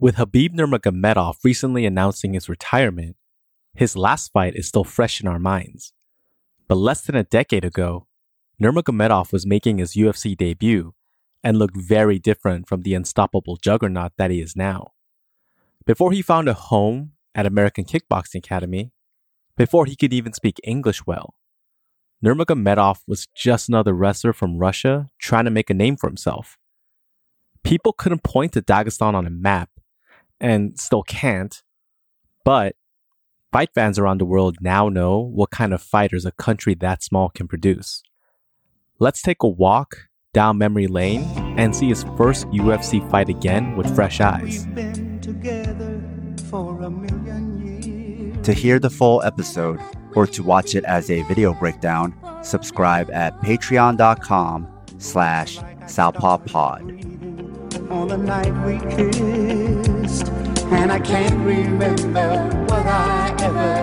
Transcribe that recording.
With Khabib Nurmagomedov recently announcing his retirement, his last fight is still fresh in our minds. But less than a decade ago, Nurmagomedov was making his UFC debut and looked very different from the unstoppable juggernaut that he is now. Before he found a home at American Kickboxing Academy, before he could even speak English well, Nurmagomedov was just another wrestler from Russia trying to make a name for himself. People couldn't point to Dagestan on a map and still can't. But fight fans around the world now know what kind of fighters a country that small can produce. Let's take a walk down memory lane and see his first UFC fight again with fresh eyes. To hear the full episode or to watch it as a video breakdown, subscribe at patreon.com slash southpawpod. On the night we kissed and I can't remember what I ever